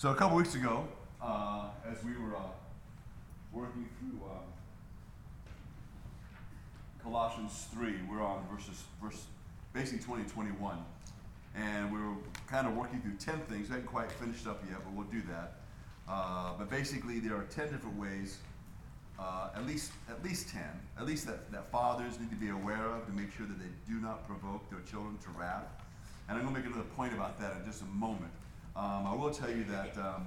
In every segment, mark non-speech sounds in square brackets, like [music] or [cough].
So a couple weeks ago, uh, as we were uh, working through um, Colossians 3, we're on verses, verse basically 20 and 21. And we were kind of working through 10 things. We haven't quite finished up yet, but we'll do that. Uh, but basically, there are 10 different ways, uh, at least at least 10, at least that, that fathers need to be aware of to make sure that they do not provoke their children to wrath. And I'm going to make another point about that in just a moment. Um, I will tell you that um,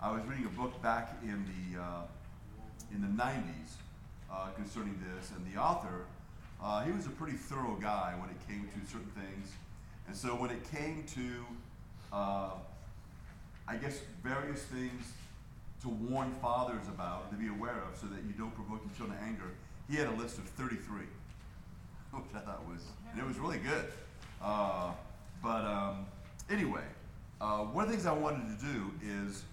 I was reading a book back in the uh, in the 90s uh, concerning this, and the author uh, he was a pretty thorough guy when it came to certain things, and so when it came to uh, I guess various things to warn fathers about to be aware of, so that you don't provoke your children to anger, he had a list of 33, [laughs] which I thought was and it was really good. Uh, but um, anyway. Uh, one of the things I wanted to do is,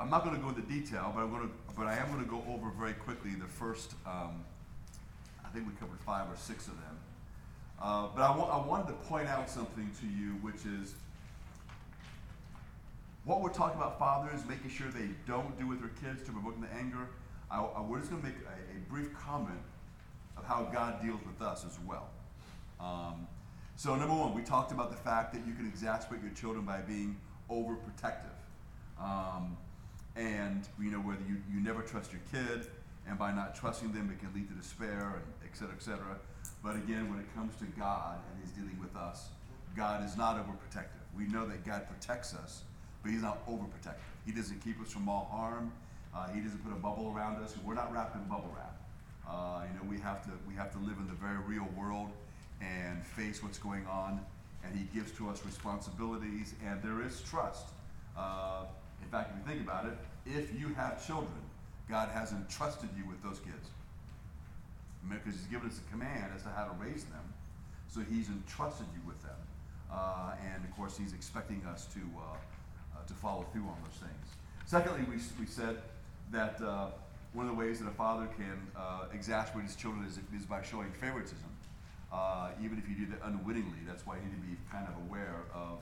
I'm not going to go into detail, but I'm going to, but I am going to go over very quickly the first. Um, I think we covered five or six of them. Uh, but I, wa- I wanted to point out something to you, which is what we're talking about fathers making sure they don't do with their kids to provoke the anger. I, I, we're just going to make a, a, brief comment of how God deals with us as well. Um, so number one, we talked about the fact that you can exasperate your children by being overprotective. Um, and you know whether you, you never trust your kid and by not trusting them it can lead to despair and et cetera, et cetera. But again, when it comes to God and He's dealing with us, God is not overprotective. We know that God protects us, but He's not overprotective. He doesn't keep us from all harm. Uh, he doesn't put a bubble around us. We're not wrapped in bubble wrap. Uh, you know, we have to we have to live in the very real world and face what's going on. And He gives to us responsibilities, and there is trust. Uh, in fact, if you think about it, if you have children, God has entrusted you with those kids. Because He's given us a command as to how to raise them. So He's entrusted you with them. Uh, and of course, He's expecting us to, uh, uh to follow through on those things. Secondly, we, we said that uh, one of the ways that a father can uh, exasperate his children is, is by showing favoritism uh, even if you do that unwittingly. That's why you need to be kind of aware of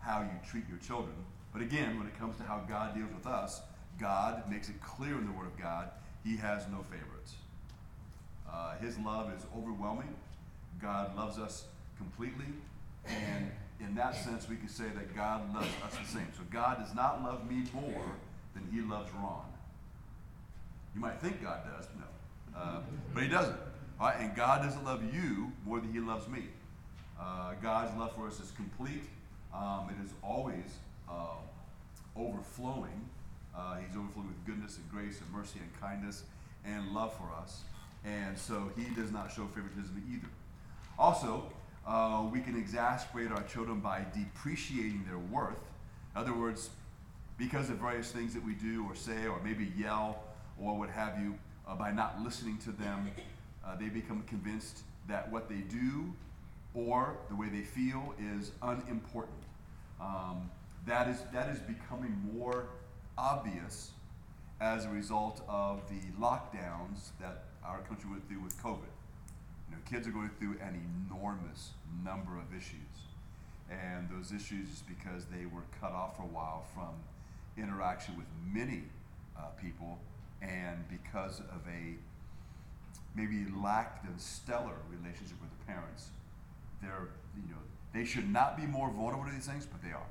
how you treat your children. But again, when it comes to how God deals with us, God makes it clear in the Word of God, He has no favorites. Uh, his love is overwhelming. God loves us completely. And in that sense, we can say that God loves us the same. So God does not love me more than He loves Ron. You might think God does, no. Uh, but He doesn't. Right? And God doesn't love you more than He loves me. Uh, God's love for us is complete. Um, it is always uh, overflowing. Uh, he's overflowing with goodness and grace and mercy and kindness and love for us. And so He does not show favoritism either. Also, uh, we can exasperate our children by depreciating their worth. In other words, because of various things that we do or say or maybe yell or what have you, uh, by not listening to them, uh, they become convinced that what they do or the way they feel is unimportant. Um, that, is, that is becoming more obvious as a result of the lockdowns that our country went through with COVID. You know, kids are going through an enormous number of issues. And those issues is because they were cut off for a while from interaction with many uh, people and because of a maybe lacked a stellar relationship with the parents, they're, you know, they should not be more vulnerable to these things, but they are.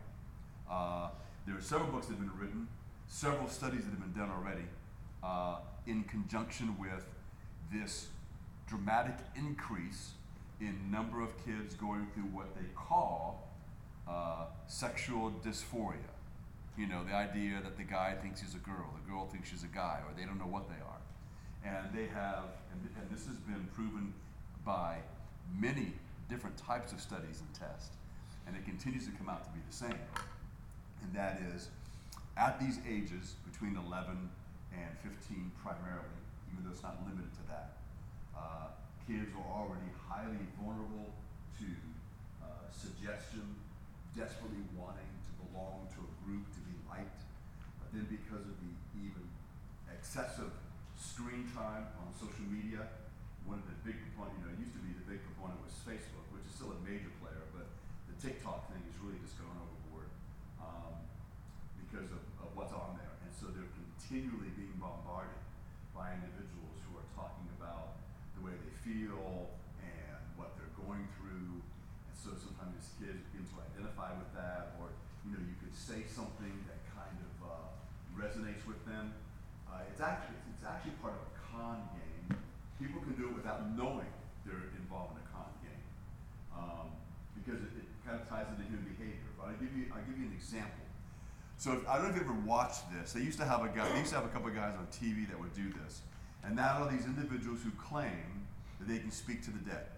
Uh, there are several books that have been written, several studies that have been done already uh, in conjunction with this dramatic increase in number of kids going through what they call uh, sexual dysphoria. You know, the idea that the guy thinks he's a girl, the girl thinks she's a guy, or they don't know what they are. And they have, and, and this has been proven by many different types of studies and tests, and it continues to come out to be the same. And that is, at these ages, between 11 and 15 primarily, even though it's not limited to that, uh, kids are already highly vulnerable to uh, suggestion, desperately wanting to belong to a group, to be liked. But then because of the even excessive screen time on social media. One of the big components, you know, it used to be the big proponent was Facebook, which is still a major player, but the TikTok thing has really just gone overboard. Um, because of, of what's on there. And so they're continually being bombarded by individuals who are talking about the way they feel and what they're going through. And so sometimes as kids begin to identify with that, or you know, you could say something that kind of uh, resonates with them. Uh, it's actually it's actually part of a con game. People can do it without knowing they're involved in a con game um, because it, it kind of ties into human behavior. But I'll give you I'll give you an example. So if, I don't know if you ever watched this. They used to have a guy. They used to have a couple of guys on TV that would do this, and now are these individuals who claim that they can speak to the dead.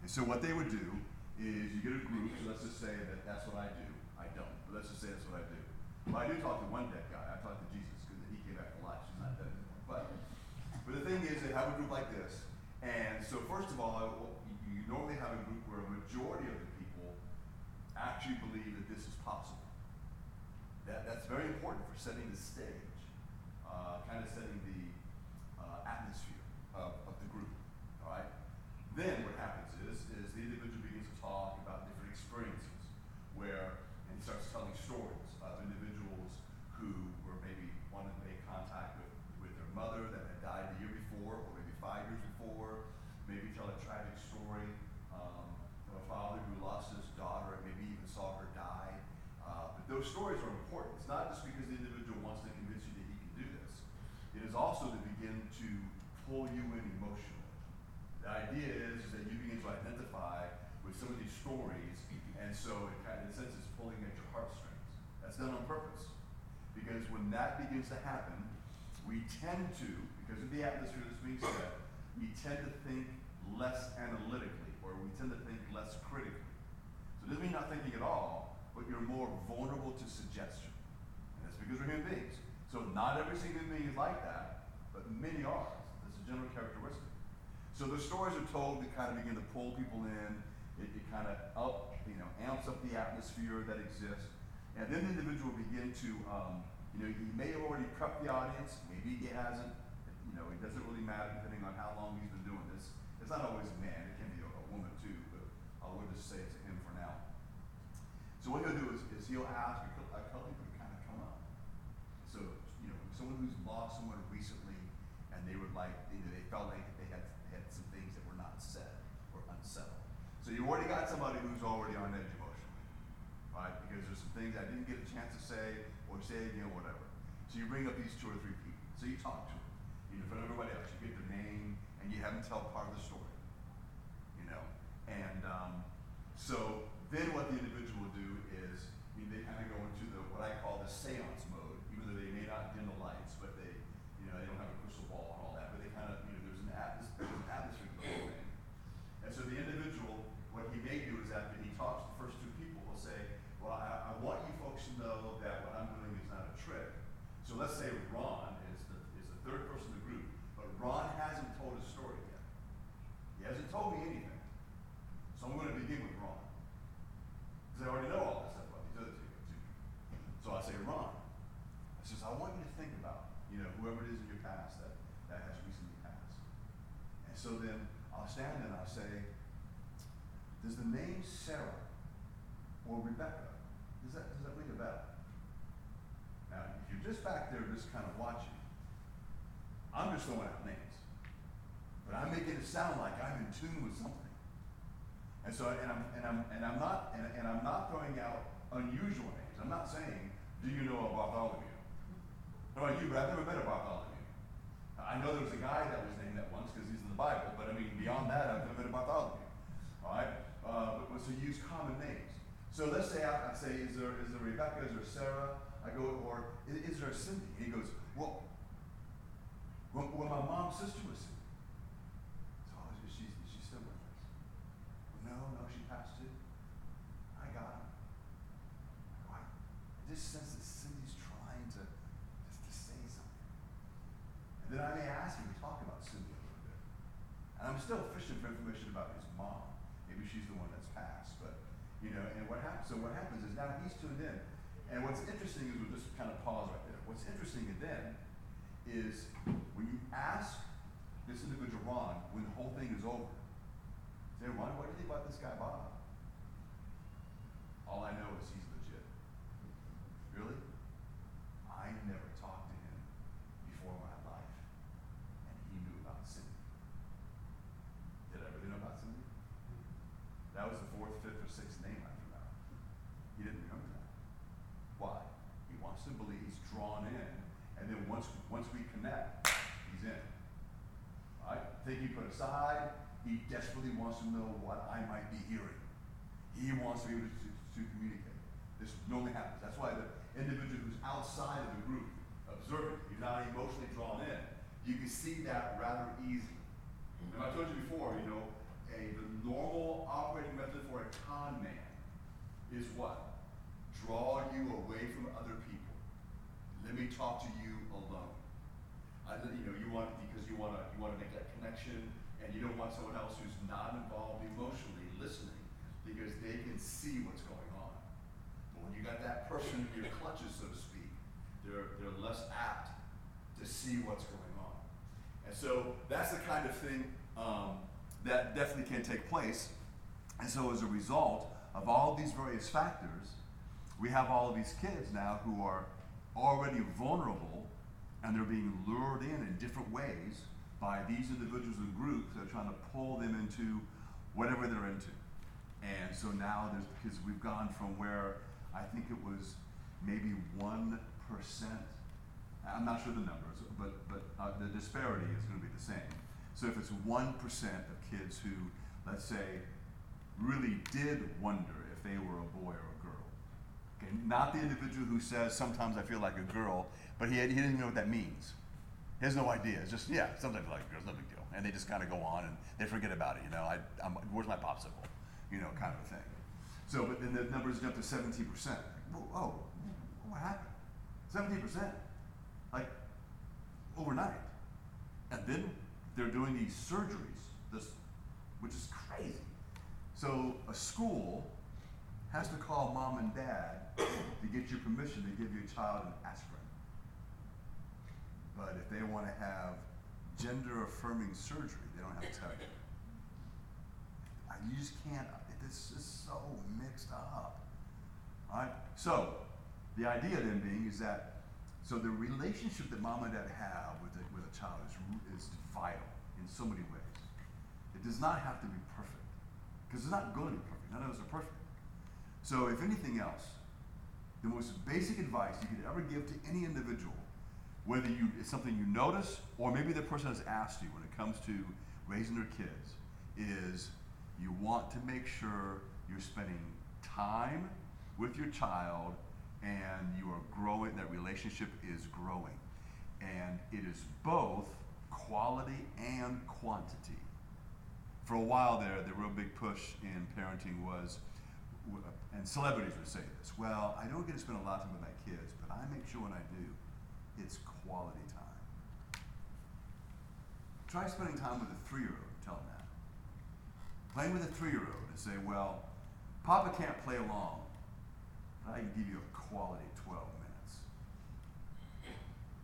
And so what they would do is you get a group. So let's just say that that's what I do. I don't, but let's just say that's what I do. Well, I do talk to one dead guy. I talk to Jesus because he came back to life. She's not dead anymore. But but the thing is, they have a group like this, and so first of all, you normally have a group where a majority of the people actually believe that this is possible. That, that's very important for setting the stage, uh, kind of setting the uh, atmosphere of, of the group. All right. Then what happens is, is the individual begins to talk about different experiences, where and he starts telling stories of individuals who were maybe wanted to make contact with, with their mother that had died the year before, or maybe five years before. Maybe tell a tragic story um, of a father who lost his daughter, and maybe even saw her die. Uh, but those stories are important. It's not just because the individual wants to convince you that he can do this. It is also to begin to pull you in emotionally. The idea is, is that you begin to identify with some of these stories, and so it kind of, in a sense, it's pulling at your heartstrings. That's done on purpose. Because when that begins to happen, we tend to, because of the atmosphere that's being set, we tend to think less analytically, or we tend to think less critically. So it doesn't mean not thinking at all, but you're more vulnerable to suggestion. And that's because we're human beings. So not every single being is like that, but many are. That's a general characteristic. So the stories are told to kind of begin to pull people in. It, it kind of up, you know, amps up the atmosphere that exists. And then the individual begin to, um, you know, he may have already prepped the audience, maybe he hasn't. You know, it doesn't really matter depending on how long he's been doing this. It's not always a man, it can be a, a woman too, but I'll just say it's him for now. So what he'll do is, is he'll ask a, cou- a couple people to kind of come up. So, you know, someone who's lost someone recently and they would like, you know, they felt like they had, had some things that were not said or unsettled. So you've already got somebody who's already on edge emotionally, right? Because there's some things I didn't get a chance to say or say again, whatever. So you bring up these two or three people. So you talk to them, you know, in front of everybody else. You get their name and you have them tell part of the story, you know. And um, so then what the individual will do is you know, they kind of go into the what I call the seance mode, even though they may not dim the lights, but they, you know, they don't have a crystal ball and all that, but they kind of, you know, there's an atmosphere, there's an atmosphere to the whole thing. And so the individual, what he may do is after he talks to the first two people, will say, well, I, I want you folks to know that what I'm doing is not a trick. So let's say Ron is the, is the third person in the group, but Ron hasn't told his story yet. He hasn't told me anything. So I'm going to begin with Ron. Because I already know all this stuff about these other two. two. So I say, Ron, I says, I want you to think about, you know, whoever it is in your past that, that has recently passed. And so then I'll stand and I'll say, does the name Sarah or Rebecca, does that, does that ring a bell? Now, if you're just back there just kind of watching, I'm just throwing out names. But I'm making it sound like I'm in tune with something. And so, and I'm, and I'm, and I'm not, and, and I'm not throwing out unusual names. I'm not saying, do you know a Bartholomew? How about you? But I've never met a Bartholomew. I know there was a guy that was named that once because he's in the Bible, but I mean, beyond that, I've never met a Bartholomew. All right? Uh, but, so use common names. So let's say I, I say, is there, is there Rebecca? Is there Sarah? I go, or is, is there a Cindy? And he goes, well, when, when my mom's sister was Cindy. So oh, is she, is she still with us? No, no, she passed too. I got him. I just sense that Cindy's trying to just to say something. And then I may ask him to talk about Cindy a little bit. And I'm still fishing for information about his mom. Maybe she's the one that's passed. But you know, and what happens so what happens is now he's tuned in. And what's interesting is we'll just kind of pause right there. What's interesting then is when you ask this individual Ron when the whole thing is over, say, Ron, what do you think about this guy Bob? All I know is he's legit. Really? I never talked to him possibly he's drawn in, and then once once we connect, he's in. Right? Thing he desperately wants to know what I might be hearing. He wants to be able to, to communicate. This normally happens. That's why the individual who's outside of the group, observing, he's not emotionally drawn in, you can see that rather easily. And I told you before, you know, a the normal operating method for a con man is what? Draw you away from other people. Let me talk to you alone. I, you know, you want because you want to you want to make that connection, and you don't want someone else who's not involved emotionally listening because they can see what's going on. But when you got that person in your clutches, so to speak, they're, they're less apt to see what's going on. And so that's the kind of thing um, that definitely can take place. And so as a result of all these various factors, we have all of these kids now who are already vulnerable and they're being lured in in different ways by these individuals and groups that are trying to pull them into whatever they're into. And so now there's because we've gone from where I think it was maybe one percent. I'm not sure the numbers, but but uh, the disparity is going to be the same. So if it's one percent of kids who, let's say, really did wonder if they were a boy or a girl, okay, not the individual who says sometimes I feel like a girl, but he he didn't know what that means. He has no idea. It's just yeah, sometimes like it's no big deal, and they just kind of go on and they forget about it. You know, I I'm, where's my popsicle? you know, kind of a thing. So, but then the numbers jump to 17%. oh, what happened? 17%. Like, overnight. And then they're doing these surgeries, this, which is crazy. So, a school has to call mom and dad to get your permission to give your child an aspirin. But if they want to have gender affirming surgery, they don't have to tell you. You just can't this is so mixed up. All right? So, the idea then being is that, so the relationship that mom and dad have with a, with a child is, is vital in so many ways. It does not have to be perfect, because it's not going to be perfect. None of us are perfect. So, if anything else, the most basic advice you could ever give to any individual, whether you, it's something you notice or maybe the person has asked you when it comes to raising their kids, is you want to make sure you're spending time with your child and you are growing, that relationship is growing. And it is both quality and quantity. For a while there, the real big push in parenting was, and celebrities would say this well, I don't get to spend a lot of time with my kids, but I make sure when I do, it's quality time. Try spending time with a three year old tell them that. playing with a three year old and say, well, Papa can't play along, but I can give you a quality 12 minutes.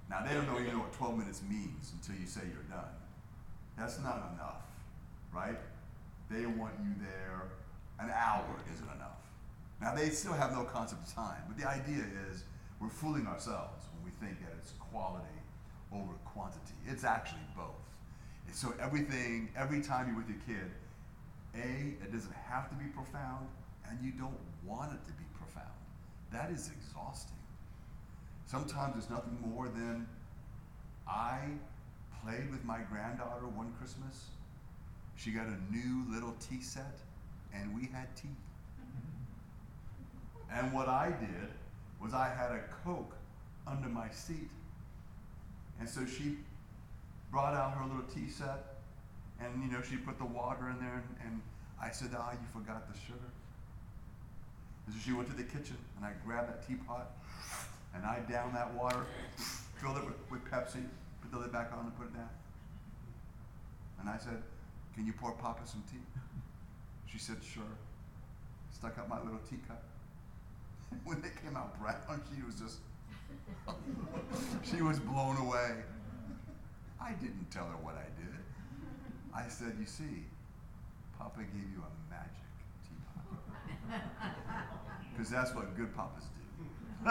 Now, they don't know even what 12 minutes means until you say you're done. That's not enough, right? They want you there. An hour isn't enough. Now, they still have no concept of time, but the idea is we're fooling ourselves we think that it's quality over quantity. It's actually both. And so, everything, every time you're with your kid, a, it doesn't have to be profound, and you don't want it to be profound. That is exhausting. Sometimes it's nothing more than I played with my granddaughter one Christmas. She got a new little tea set, and we had tea. [laughs] And what I did was I had a Coke under my seat. And so she brought out her little tea set, and you know she put the water in there, and, and I said, "Ah, you forgot the sugar." And so she went to the kitchen, and I grabbed that teapot, and I downed that water, filled it with, with Pepsi, put the lid back on, and put it down. And I said, "Can you pour Papa some tea?" She said, "Sure." Stuck up my little teacup. [laughs] when they came out brown, [laughs] she was just [laughs] she was blown away. I didn't tell her what I did. I said, You see, Papa gave you a magic teapot. [laughs] Because that's what good papas do. [laughs]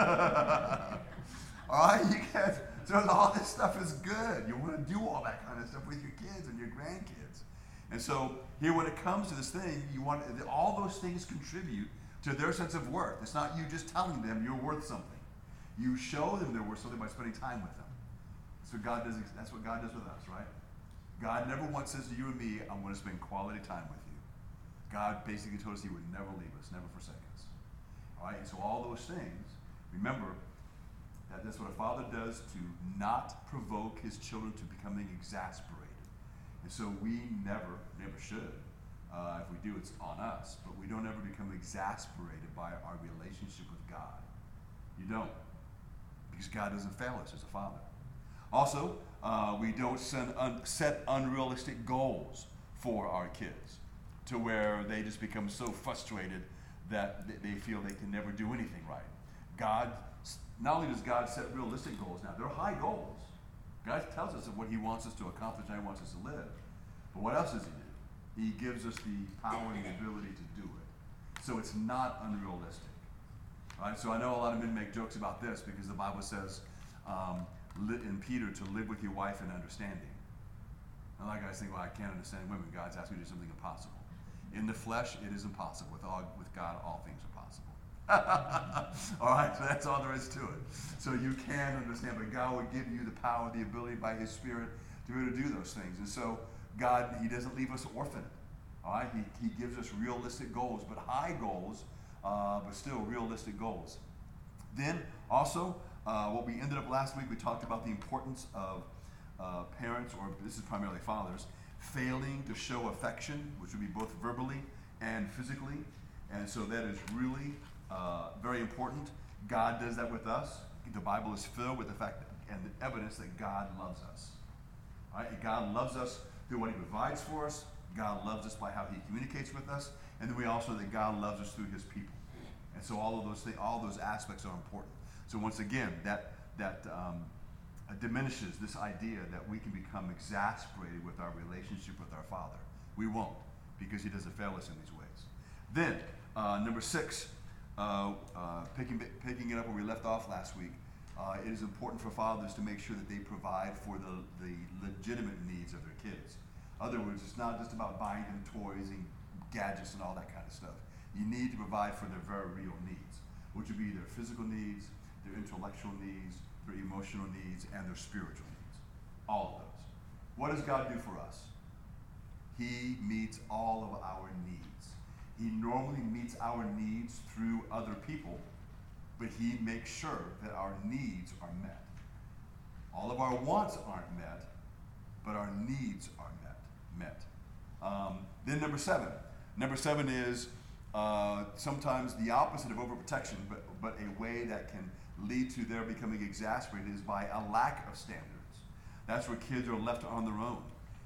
all right, you guys, so all this stuff is good. You want to do all that kind of stuff with your kids and your grandkids. And so here, when it comes to this thing, you want all those things contribute to their sense of worth. It's not you just telling them you're worth something. You show them they're worth something by spending time with them. So God does. That's what God does with us, right? God never once says to you and me, "I'm going to spend quality time with you." God basically told us He would never leave us, never forsake us. All right. And so all those things, remember that that's what a father does to not provoke his children to becoming exasperated. And so we never, never should. Uh, if we do, it's on us. But we don't ever become exasperated by our relationship with God. You don't. Because God doesn't fail us as a father. Also, uh, we don't un- set unrealistic goals for our kids to where they just become so frustrated that they feel they can never do anything right. God, not only does God set realistic goals now, they're high goals. God tells us of what He wants us to accomplish and He wants us to live. But what else does He do? He gives us the power and the ability to do it. So it's not unrealistic. Right? So I know a lot of men make jokes about this because the Bible says um, in Peter to live with your wife in understanding. And a lot of guys think, well, I can't understand women. God's asked me to do something impossible. In the flesh, it is impossible. With, all, with God, all things are possible. [laughs] all right, so that's all there is to it. So you can understand, but God will give you the power, the ability by His Spirit to be able to do those things. And so God, He doesn't leave us orphaned. All right, He, he gives us realistic goals, but high goals, uh, but still realistic goals. Then also, uh, what we ended up last week, we talked about the importance of uh, parents, or this is primarily fathers, failing to show affection, which would be both verbally and physically. And so that is really uh, very important. God does that with us. The Bible is filled with the fact and the evidence that God loves us. Right? God loves us through what He provides for us. God loves us by how He communicates with us, and then we also that God loves us through His people. And so all of those all those aspects are important. So once again, that that um, diminishes this idea that we can become exasperated with our relationship with our Father. We won't, because He doesn't fail us in these ways. Then, uh, number six, uh, uh, picking, picking it up where we left off last week, uh, it is important for fathers to make sure that they provide for the, the legitimate needs of their kids. In other words, it's not just about buying them toys and gadgets and all that kind of stuff. You need to provide for their very real needs, which would be their physical needs, their intellectual needs, their emotional needs, and their spiritual needs. All of those. What does God do for us? He meets all of our needs. He normally meets our needs through other people, but He makes sure that our needs are met. All of our wants aren't met, but our needs are met. Met. Um, then number seven. Number seven is uh, sometimes the opposite of overprotection, but but a way that can lead to their becoming exasperated is by a lack of standards. That's where kids are left on their own,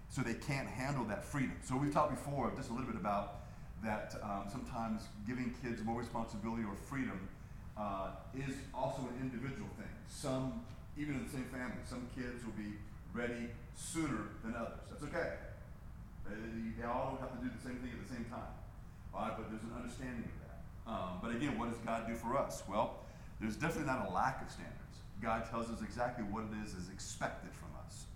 so they can't handle that freedom. So we've talked before just a little bit about that. Um, sometimes giving kids more responsibility or freedom uh, is also an individual thing. Some, even in the same family, some kids will be ready sooner than others. That's okay. They, they all don't have to do the same thing at the same time. Right, but there's an understanding of that. Um, but again, what does God do for us? Well, there's definitely not a lack of standards. God tells us exactly what it is is expected from us.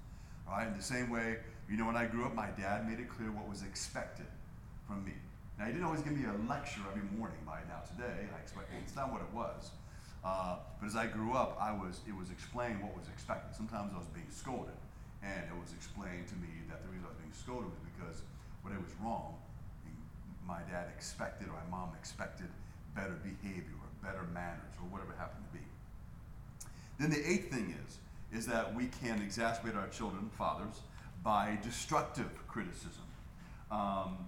Right, in the same way, you know, when I grew up, my dad made it clear what was expected from me. Now, he didn't always give me a lecture every morning. By now, today, I expect it's not what it was. Uh, but as I grew up, I was it was explained what was expected. Sometimes I was being scolded, and it was explained to me that the reason I was being scolded was because what I was wrong, my dad expected or my mom expected better behavior or better manners or whatever happened to be. Then the eighth thing is is that we can exasperate our children, fathers, by destructive criticism. Um,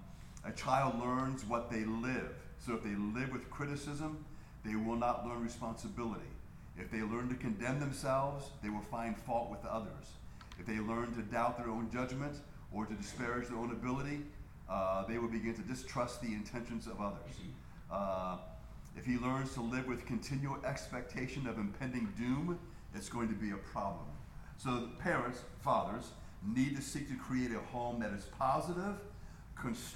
a child learns what they live. So if they live with criticism, they will not learn responsibility. If they learn to condemn themselves, they will find fault with others. If they learn to doubt their own judgment or to disparage their own ability, uh, they will begin to distrust the intentions of others. Uh, if he learns to live with continual expectation of impending doom, it's going to be a problem. So, parents, fathers, need to seek to create a home that is positive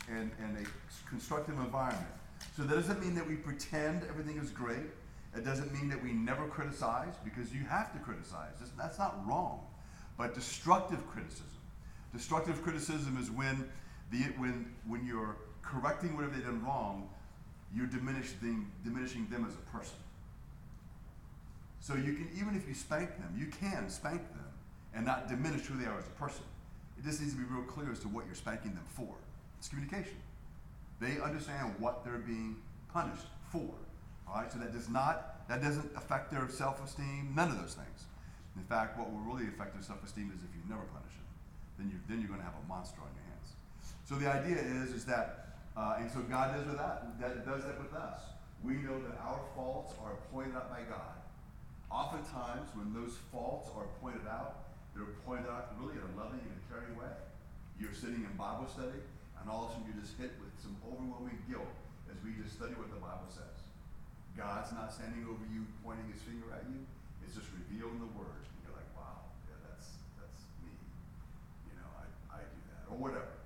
and, and a constructive environment. So that doesn't mean that we pretend everything is great. It doesn't mean that we never criticize because you have to criticize. That's not wrong. But destructive criticism. Destructive criticism is when, the, when, when you're correcting whatever they've done wrong, you're diminishing, diminishing them as a person. So you can, even if you spank them, you can spank them and not diminish who they are as a person. It just needs to be real clear as to what you're spanking them for. It's communication. They understand what they're being punished for. All right, so that does not that doesn't affect their self-esteem. None of those things. In fact, what will really affect their self-esteem is if you never punish them. Then you then you're going to have a monster on your hands. So the idea is is that, uh, and so God does with that. That does that with us. We know that our faults are pointed out by God. Oftentimes, when those faults are pointed out, they're pointed out really in a loving and a caring way. You're sitting in Bible study, and all of a sudden you're just hit with some overwhelming guilt as we just study what the Bible says. God's not standing over you, pointing his finger at you. It's just revealed in the Word. And you're like, wow, yeah, that's that's me. You know, I, I do that, or whatever.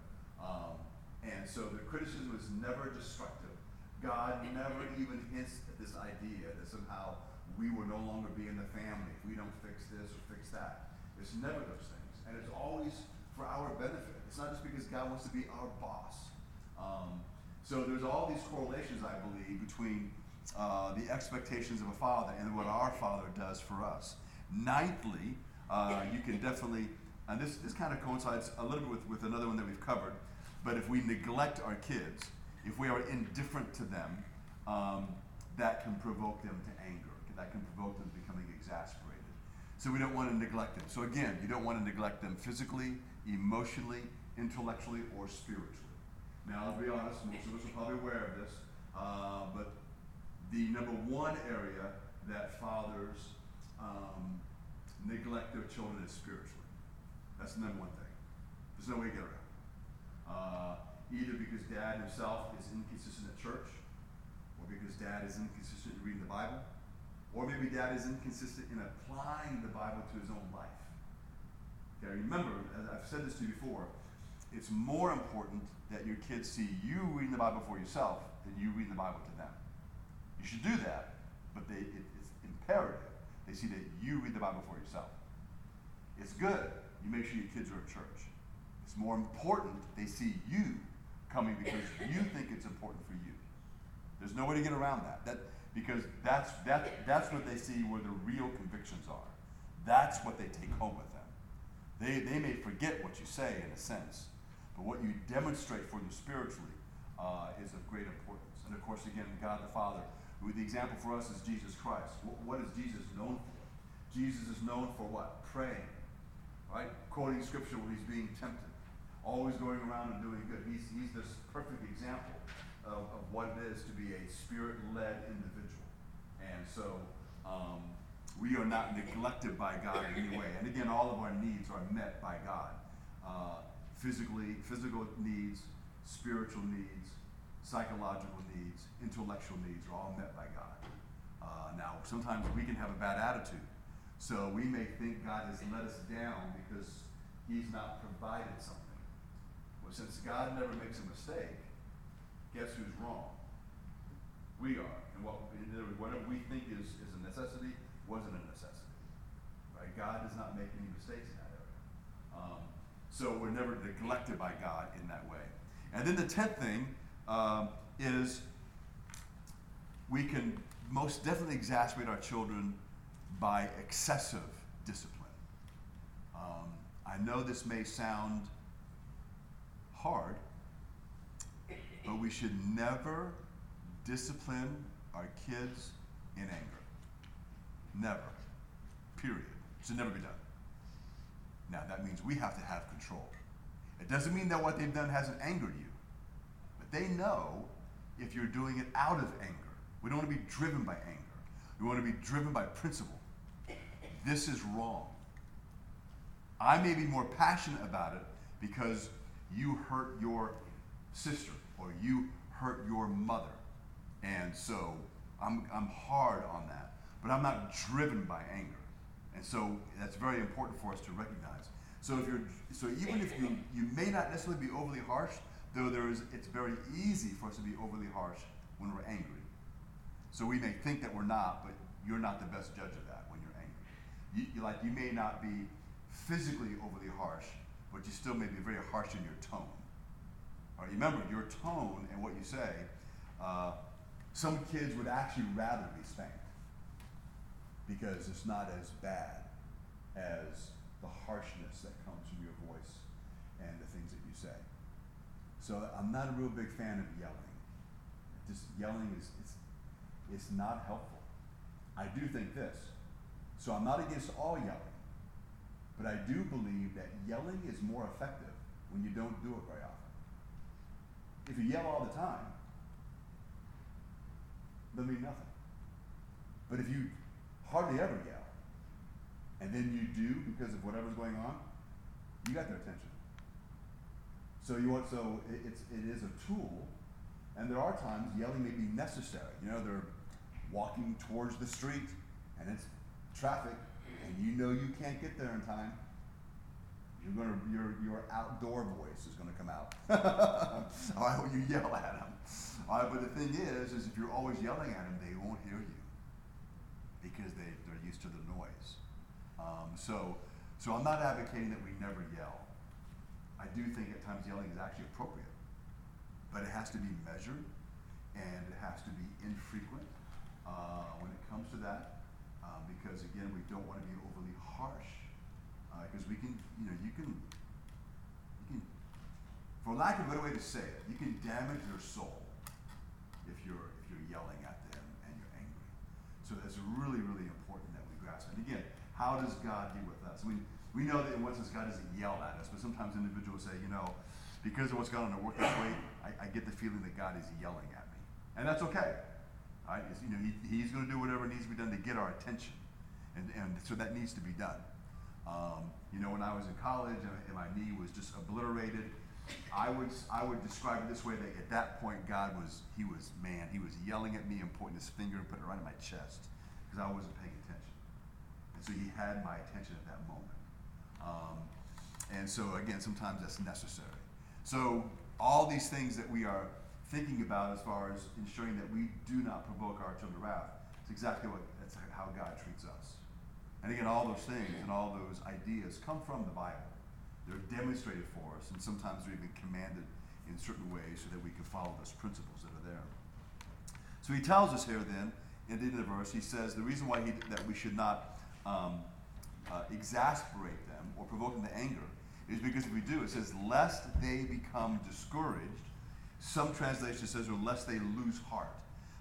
And so the criticism is never destructive. God never even hints at this idea that somehow we will no longer be in the family if we don't fix this or fix that. It's never those things. And it's always for our benefit. It's not just because God wants to be our boss. Um, so there's all these correlations, I believe, between uh, the expectations of a father and what our father does for us. Ninthly, uh, you can definitely, and this, this kind of coincides a little bit with, with another one that we've covered, but if we neglect our kids, if we are indifferent to them, um, that can provoke them to anger. That can provoke them to becoming exasperated. So we don't want to neglect them. So again, you don't want to neglect them physically, emotionally, intellectually, or spiritually. Now, I'll be honest, most of us are probably aware of this, uh, but the number one area that fathers um, neglect their children is spiritually. That's the number one thing. There's no way to get around. Uh, either because dad himself is inconsistent at church, or because dad is inconsistent in reading the Bible, or maybe dad is inconsistent in applying the Bible to his own life. Okay, remember, as I've said this to you before, it's more important that your kids see you reading the Bible for yourself than you reading the Bible to them. You should do that, but they, it, it's imperative they see that you read the Bible for yourself. It's good. You make sure your kids are at church. It's more important they see you coming because you think it's important for you. There's no way to get around that. That because that's, that, that's what they see where the real convictions are. That's what they take home with them. They, they may forget what you say in a sense, but what you demonstrate for them spiritually uh, is of great importance. And of course, again, God the Father, the example for us is Jesus Christ. What, what is Jesus known for? Jesus is known for what? Praying, right? Quoting scripture when he's being tempted, always going around and doing good. He's, he's this perfect example of, of what it is to be a spirit led individual. And so um, we are not neglected by God in any way. And again, all of our needs are met by God. Uh, physically, physical needs, spiritual needs, psychological needs, intellectual needs are all met by God. Uh, now, sometimes we can have a bad attitude. So we may think God has let us down because He's not provided something. Since God never makes a mistake, guess who's wrong? We are. And what, whatever we think is, is a necessity wasn't a necessity. Right? God does not make any mistakes in that area. Um, so we're never neglected by God in that way. And then the tenth thing um, is we can most definitely exasperate our children by excessive discipline. Um, I know this may sound hard, but we should never discipline our kids in anger. Never. Period. It should never be done. Now, that means we have to have control. It doesn't mean that what they've done hasn't angered you, but they know if you're doing it out of anger. We don't want to be driven by anger, we want to be driven by principle. This is wrong. I may be more passionate about it because you hurt your sister or you hurt your mother. And so I'm, I'm hard on that. But I'm not driven by anger. And so that's very important for us to recognize. So if you're so even if you you may not necessarily be overly harsh, though there is it's very easy for us to be overly harsh when we're angry. So we may think that we're not, but you're not the best judge of that when you're angry. You, you like you may not be physically overly harsh, but you still may be very harsh in your tone. Right, remember, your tone and what you say, uh, some kids would actually rather be spanked. because it's not as bad as the harshness that comes from your voice and the things that you say. So I'm not a real big fan of yelling. Just yelling is it's, it's not helpful. I do think this. So I'm not against all yelling. But I do believe that yelling is more effective when you don't do it very often. If you yell all the time, it'll mean nothing. But if you hardly ever yell, and then you do because of whatever's going on, you got their attention. So you want so it, it's it is a tool, and there are times yelling may be necessary. You know, they're walking towards the street, and it's traffic, and you know you can't get there in time. You're gonna your your outdoor voice is gonna come out. [laughs] All right, when you yell at them. All right, but the thing is, is if you're always yelling at them, they won't hear you because they, they're used to the noise. Um, so, so I'm not advocating that we never yell. I do think at times yelling is actually appropriate, but it has to be measured and it has to be infrequent uh, when it comes to that, uh, because again, we don't want to be overly harsh, because uh, we can, you know, you can, you can, for lack of a better way to say it, you can damage your soul if you're if you're yelling at them and you're angry. So it's really, really important that we grasp. And again, how does God deal with us? Mean, we know that in one sense God doesn't yell at us, but sometimes individuals say, you know, because of what's going on in work this way, I, I, get the feeling that God is yelling at me. And that's okay. Right? It's, you know, he, he's going to do whatever needs to be done to get our attention. And, and so that needs to be done. Um, you know, when I was in college and, and my knee was just obliterated, I would, I would describe it this way that at that point, God was, he was, man, he was yelling at me and pointing his finger and putting it right in my chest because I wasn't paying attention. And so he had my attention at that moment. Um, and so, again, sometimes that's necessary. So, all these things that we are thinking about as far as ensuring that we do not provoke our children to wrath, it's exactly what that's how God treats us. And again, all those things and all those ideas come from the Bible. They're demonstrated for us, and sometimes they're even commanded in certain ways so that we can follow those principles that are there. So he tells us here then, in the end of the verse, he says the reason why he, that we should not um, uh, exasperate them or provoke them to anger is because if we do, it says, lest they become discouraged. Some translation says, or lest they lose heart.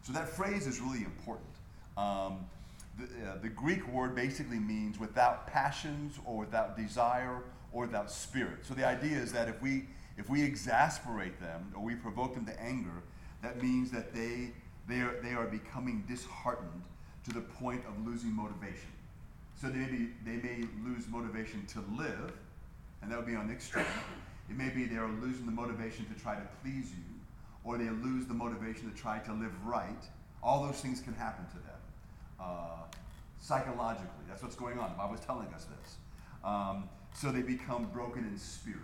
So that phrase is really important. Um, the, uh, the Greek word basically means without passions or without desire or without spirit. So the idea is that if we if we exasperate them or we provoke them to anger, that means that they they are, they are becoming disheartened to the point of losing motivation. So they may, be, they may lose motivation to live, and that would be on the extreme. It may be they're losing the motivation to try to please you, or they lose the motivation to try to live right. All those things can happen to them. Uh, psychologically, that's what's going on. The Bible is telling us this. Um, so they become broken in spirit.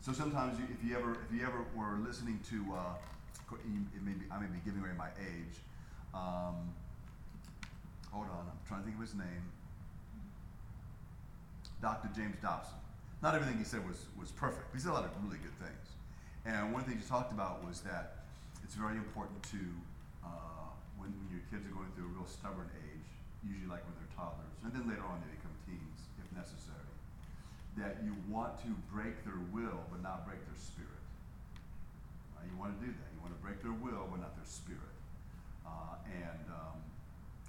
So sometimes, you, if you ever, if you ever were listening to, uh, may be, I may be giving away my age. Um, hold on, I'm trying to think of his name. Dr. James Dobson. Not everything he said was, was perfect. He said a lot of really good things. And one thing you talked about was that it's very important to, uh, when, your kids are going through a real stubborn age, usually like when they're toddlers, and then later on they become teens if necessary, that you want to break their will but not break their spirit. Uh, you want to do that. You want to break their will but not their spirit. Uh, and um,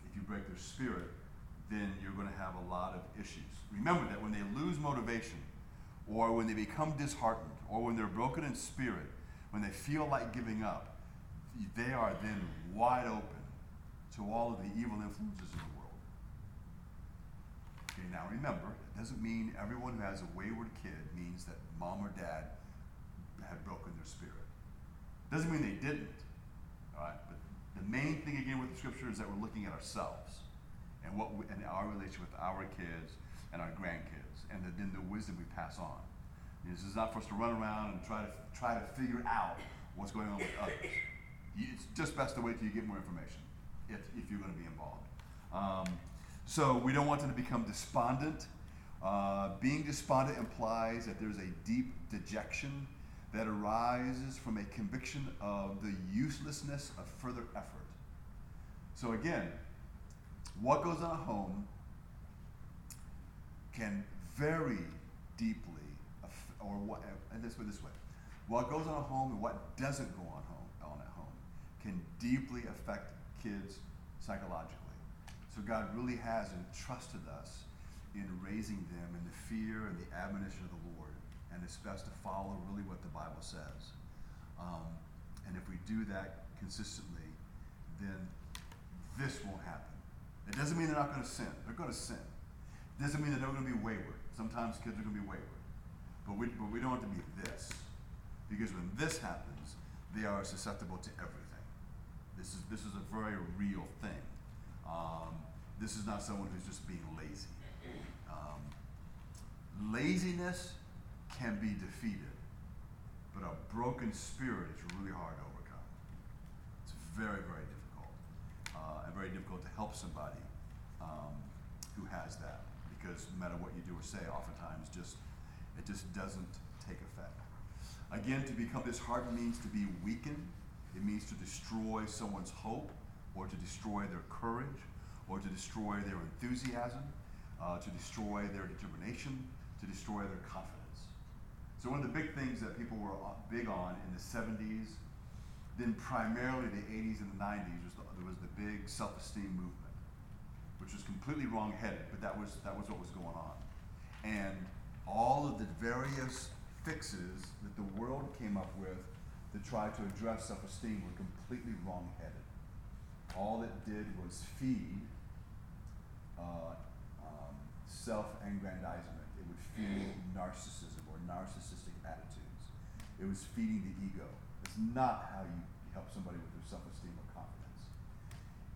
if you break their spirit, then you're going to have a lot of issues. Remember that when they lose motivation, or when they become disheartened, or when they're broken in spirit, when they feel like giving up, they are then wide open to all of the evil influences in the world. Okay, now remember, it doesn't mean everyone who has a wayward kid means that mom or dad had broken their spirit. Doesn't mean they didn't. All right, but the main thing again with the scripture is that we're looking at ourselves and what we, and our relation with our kids and our grandkids, and the, then the wisdom we pass on. This is not for us to run around and try to try to figure out what's going on with others. It's just best to wait till you get more information if, if you're going to be involved. Um, so we don't want them to become despondent. Uh, being despondent implies that there's a deep dejection that arises from a conviction of the uselessness of further effort. So again, what goes on at home can very deeply, or what, and this way, this way, what goes on at home and what doesn't go on home on at home can deeply affect kids psychologically. So God really has entrusted us in raising them in the fear and the admonition of the Lord, and it's best to follow really what the Bible says. Um, and if we do that consistently, then this won't happen. It doesn't mean they're not going to sin. They're going to sin. It doesn't mean they're not going to be wayward. Sometimes kids are going to be wayward. But we, but we don't want to be this. Because when this happens, they are susceptible to everything. This is, this is a very real thing. Um, this is not someone who's just being lazy. Um, laziness can be defeated, but a broken spirit is really hard to overcome. It's very, very difficult. Uh, and very difficult to help somebody um, who has that. Because no matter what you do or say, oftentimes just it just doesn't take effect. Again, to become this heart means to be weakened. It means to destroy someone's hope, or to destroy their courage, or to destroy their enthusiasm, uh, to destroy their determination, to destroy their confidence. So one of the big things that people were big on in the 70s, then primarily the 80s and the 90s, was the, there was the big self-esteem movement, which was completely wrong-headed, but that was that was what was going on, and all of the various fixes that the world came up with to try to address self esteem were completely wrong headed. All it did was feed uh, um, self aggrandizement, it would feed narcissism or narcissistic attitudes, it was feeding the ego. It's not how you help somebody with their self esteem or confidence,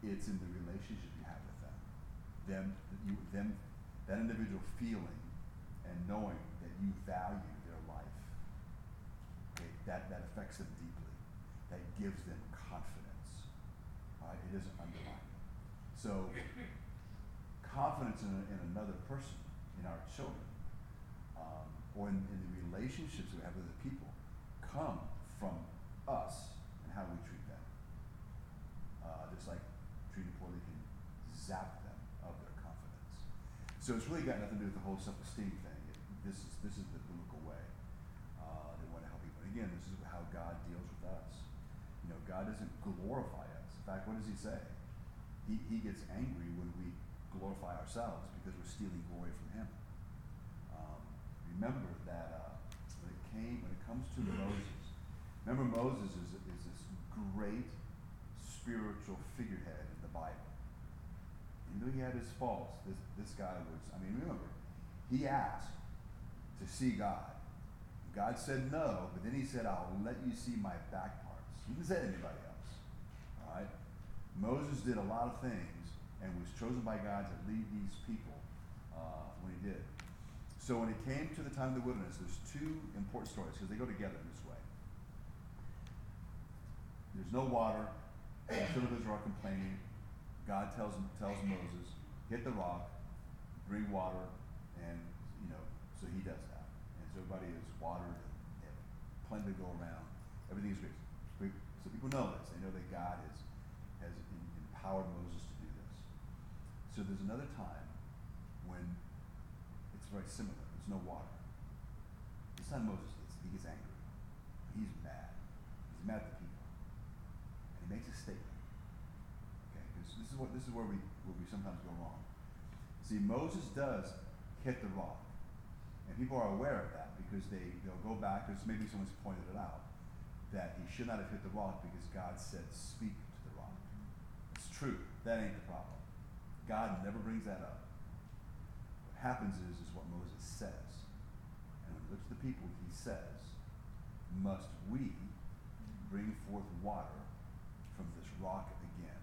it's in the relationship you have with them. Them, you, them that individual feeling and knowing that you value their life, that, that affects them deeply, that gives them confidence. Right? It isn't undermining. So, confidence in, in another person, in our children, um, or in, in, the relationships we have with other people, come from us and how we treat them. Uh, just like treating poorly can zap them of their confidence. So it's really got nothing to do with the whole self-esteem thing. This is this is the biblical way Uh, they want to help people. And again, this is how God deals with us. You know, God doesn't glorify us. In fact, what does He say? He, he gets angry when we glorify ourselves because we're stealing glory from Him. Um, remember that uh, when it came, when it comes to [clears throat] Moses, remember Moses is, is this great spiritual figurehead in the Bible. Even though he had his faults, this, this guy was, I mean, remember, he asked to see God. God said no, but then he said, I'll let you see my back parts. He didn't say anybody else. All right? Moses did a lot of things and was chosen by God to lead these people uh, when he did. So when it came to the time of the wilderness, there's two important stories because they go together in this way. There's no water. The children of Israel are complaining. God tells, tells Moses, hit the rock, bring water, and, you know, so he does that everybody is watered and plenty to go around. Everything is great. So people know this. They know that God has, has empowered Moses to do this. So there's another time when it's very similar. There's no water. This time Moses gets, he gets angry. He's mad. He's mad at the people. And he makes a statement. Okay, this, this is what this is where we where we sometimes go wrong. See, Moses does hit the rock. And people are aware of that because they, they'll go back, because maybe someone's pointed it out, that he should not have hit the rock because God said, speak to the rock. It's true. That ain't the problem. God never brings that up. What happens is, is what Moses says. And when he looks at the people, he says, must we bring forth water from this rock again?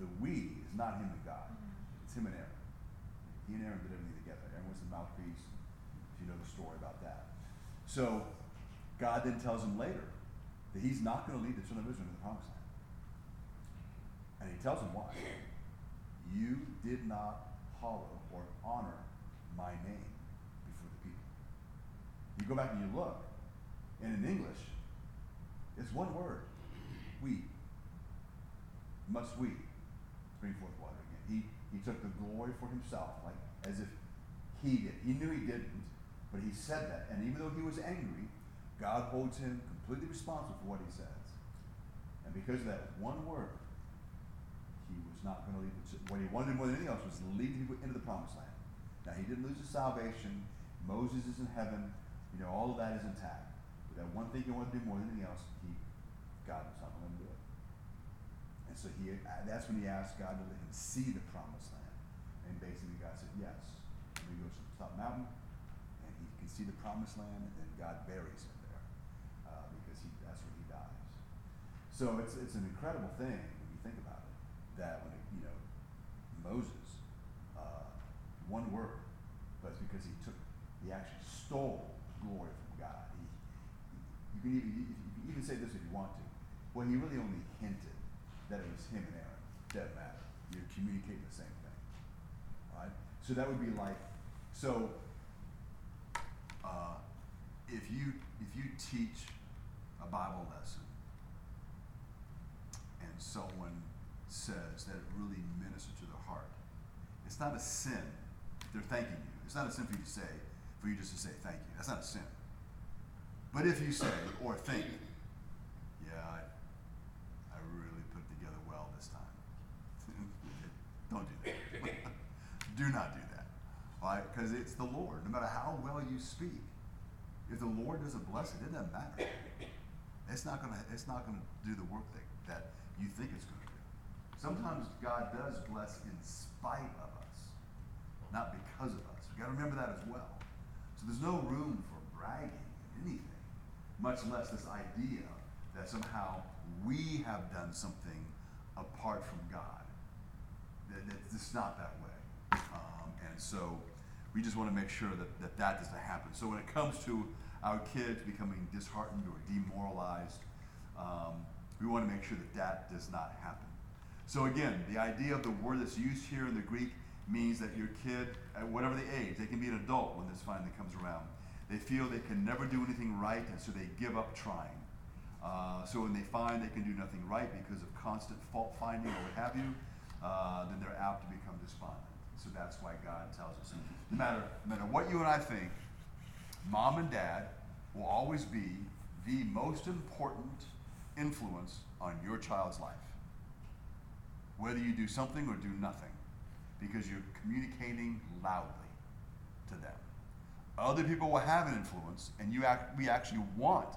The we is not him and God. Mm-hmm. It's him and Aaron. He and Aaron did everything together. Aaron was the mouthpiece you know the story about that. So God then tells him later that he's not going to lead the children of Israel into the promised land. And he tells him why. You did not hallow or honor my name before the people. You go back and you look, and in English, it's one word. We. Must we bring forth water again. He he took the glory for himself, like as if he did. He knew he didn't, but he said that. And even though he was angry, God holds him completely responsible for what he says. And because of that one word, he was not going to lead. What he wanted more than anything else was to lead people into the promised land. Now he didn't lose his salvation. Moses is in heaven. You know, all of that is intact. But that one thing he wanted to do more than anything else, he God was not going to do it. And so he that's when he asked God to let him see the promised land. And basically God said yes. And he goes to the top mountain see the promised land and then God buries him there. Uh, because he that's where he dies. So it's it's an incredible thing when you think about it. That when it, you know Moses, uh, one word, but it's because he took he actually stole glory from God. He, you, can even, you can even say this if you want to. Well, he really only hinted that it was him and Aaron. Doesn't matter. You're communicating the same thing. Right? So that would be like, so uh, if you if you teach a Bible lesson and someone says that it really ministered to their heart, it's not a sin they're thanking you. It's not a sin for you to say, for you just to say thank you. That's not a sin. But if you say or think, yeah, I, I really put it together well this time. [laughs] Don't do that. [laughs] do not do Because it's the Lord. No matter how well you speak, if the Lord doesn't bless it, it doesn't matter. It's not gonna it's not gonna do the work that, that you think it's gonna do. Sometimes God does bless in spite of us, not because of us. You gotta remember that as well. So there's no room for bragging in anything much less this idea that somehow we have done something apart from God. That it's not that way. Um, and so we just want to make sure that, that that doesn't happen. So when it comes to our kids becoming disheartened or demoralized, um, we want to make sure that that does not happen. So again, the idea of the word that's used here in the Greek means that your kid, at whatever the age, they can be an adult when this finally comes around they feel they can never do anything right, and so they give up trying. Uh, so when they find they can do nothing right because of constant fault finding or what have you, uh, then they're apt to become despondent. So that's why God tells us. No matter, no matter what you and I think, mom and dad will always be the most important influence on your child's life. Whether you do something or do nothing, because you're communicating loudly to them. Other people will have an influence, and you act, we actually want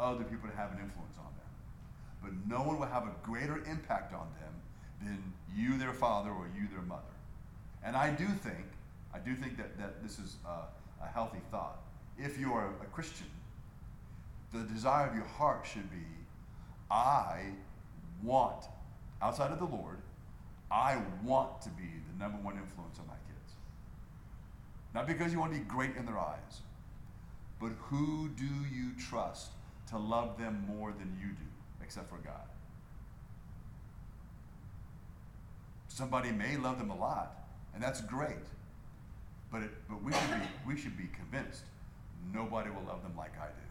other people to have an influence on them. But no one will have a greater impact on them than you, their father, or you, their mother. And I do think, I do think that, that this is a, a healthy thought. If you are a Christian, the desire of your heart should be, I want, outside of the Lord, I want to be the number one influence on my kids. not because you want to be great in their eyes, but who do you trust to love them more than you do, except for God? Somebody may love them a lot, and that's great. But, it, but we, should be, [coughs] we should be convinced nobody will love them like I do.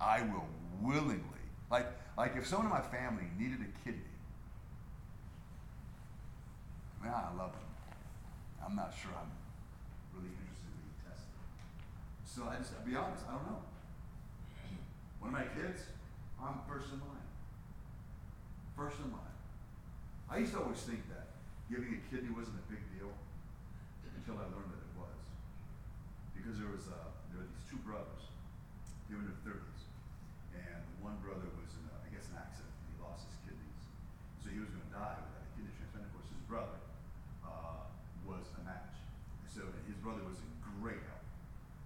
I will willingly, like, like if someone in my family needed a kidney, man, I love them. I'm not sure I'm really interested in being tested. So I just, I'll be honest, I don't know. [clears throat] One of my kids, I'm first in line. First in line. I used to always think that giving a kidney wasn't a big deal until I learned that it was. Because there was uh, there were these two brothers, they were in their thirties, and one brother was in, a, I guess, an accident. And he lost his kidneys, so he was going to die without a kidney transplant. Of course, his brother uh, was a match. So his brother was in great health.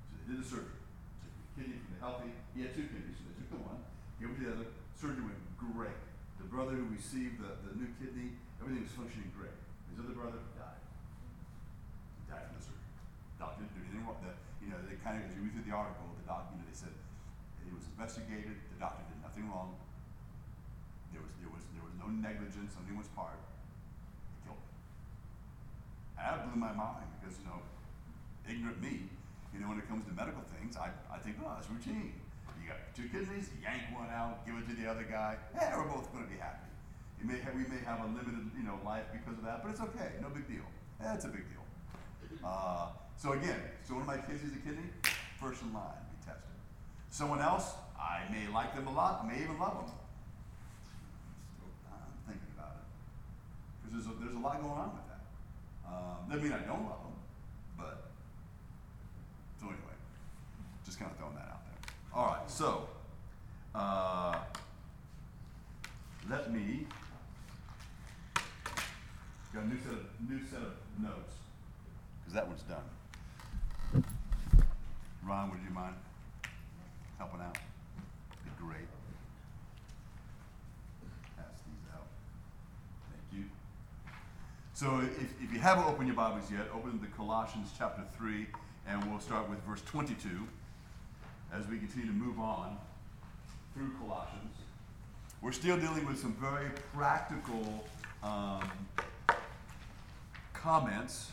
So they did the surgery. Took the kidney from the healthy. He had two kidneys, so they took the one, gave it to the other. Surgery went great. The brother who received the, the new kidney, everything was functioning great. His other brother died. He died from the surgery. Doctor didn't do anything wrong. The, you know, they kind of, as you read through the article, the doctor, you know, they said it was investigated. The doctor did nothing wrong. There was, there was, there was no negligence on anyone's part. That blew my mind because, you know, ignorant me, you know, when it comes to medical things, I, I think, oh, it's routine. You got two kidneys, yank one out, give it to the other guy. Yeah, we're both going to be happy. May have, we may have a limited, you know, life because of that, but it's okay. No big deal. That's a big deal. Uh, so again, so one of my kids needs a kidney, first in line, be tested. Someone else, I may like them a lot, may even love them. I'm thinking about it. Because there's a, there's a lot going on with that. Um, doesn't mean I don't love them, but, so anyway, just kind of throwing that out there. All right, so, uh, let me, got a new set of, new set of notes, because that one's done. Ron, would you mind helping out? Be great. Pass these out. Thank you. So if, if you haven't opened your Bibles yet, open the Colossians chapter 3, and we'll start with verse 22 as we continue to move on through Colossians. We're still dealing with some very practical um, comments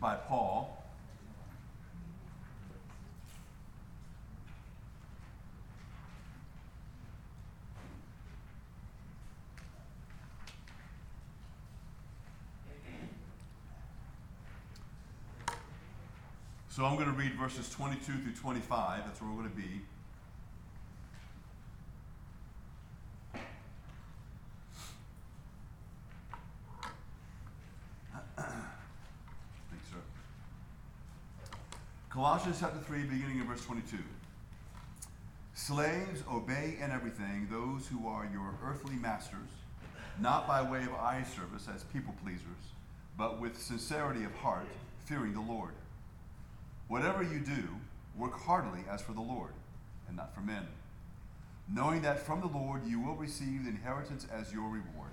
by Paul. So I'm going to read verses 22 through 25. That's where we're going to be. Colossians chapter 3, beginning in verse 22. Slaves, obey in everything those who are your earthly masters, not by way of eye service as people pleasers, but with sincerity of heart, fearing the Lord. Whatever you do, work heartily as for the Lord, and not for men, knowing that from the Lord you will receive the inheritance as your reward.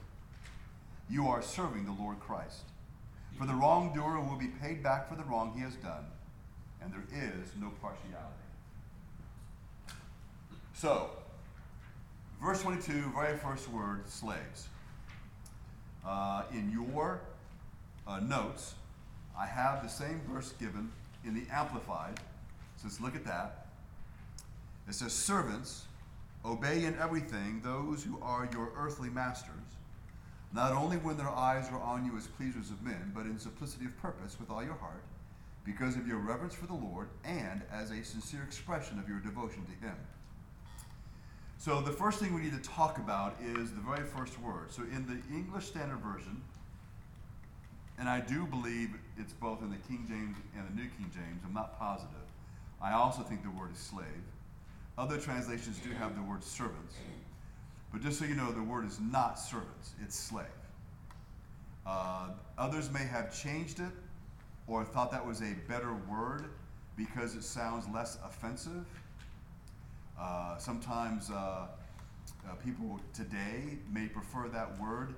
You are serving the Lord Christ. For the wrongdoer will be paid back for the wrong he has done, and there is no partiality. So, verse 22, very first word, slaves. Uh, in your uh, notes, I have the same verse given in the Amplified. So let's look at that. It says, Servants, obey in everything those who are your earthly masters, not only when their eyes are on you as pleasers of men, but in simplicity of purpose with all your heart, because of your reverence for the Lord, and as a sincere expression of your devotion to Him. So the first thing we need to talk about is the very first word. So in the English Standard Version, and I do believe it's both in the King James and the New King James. I'm not positive. I also think the word is slave. Other translations do have the word servants. But just so you know, the word is not servants, it's slave. Uh, others may have changed it or thought that was a better word because it sounds less offensive. Uh, sometimes uh, uh people today may prefer that word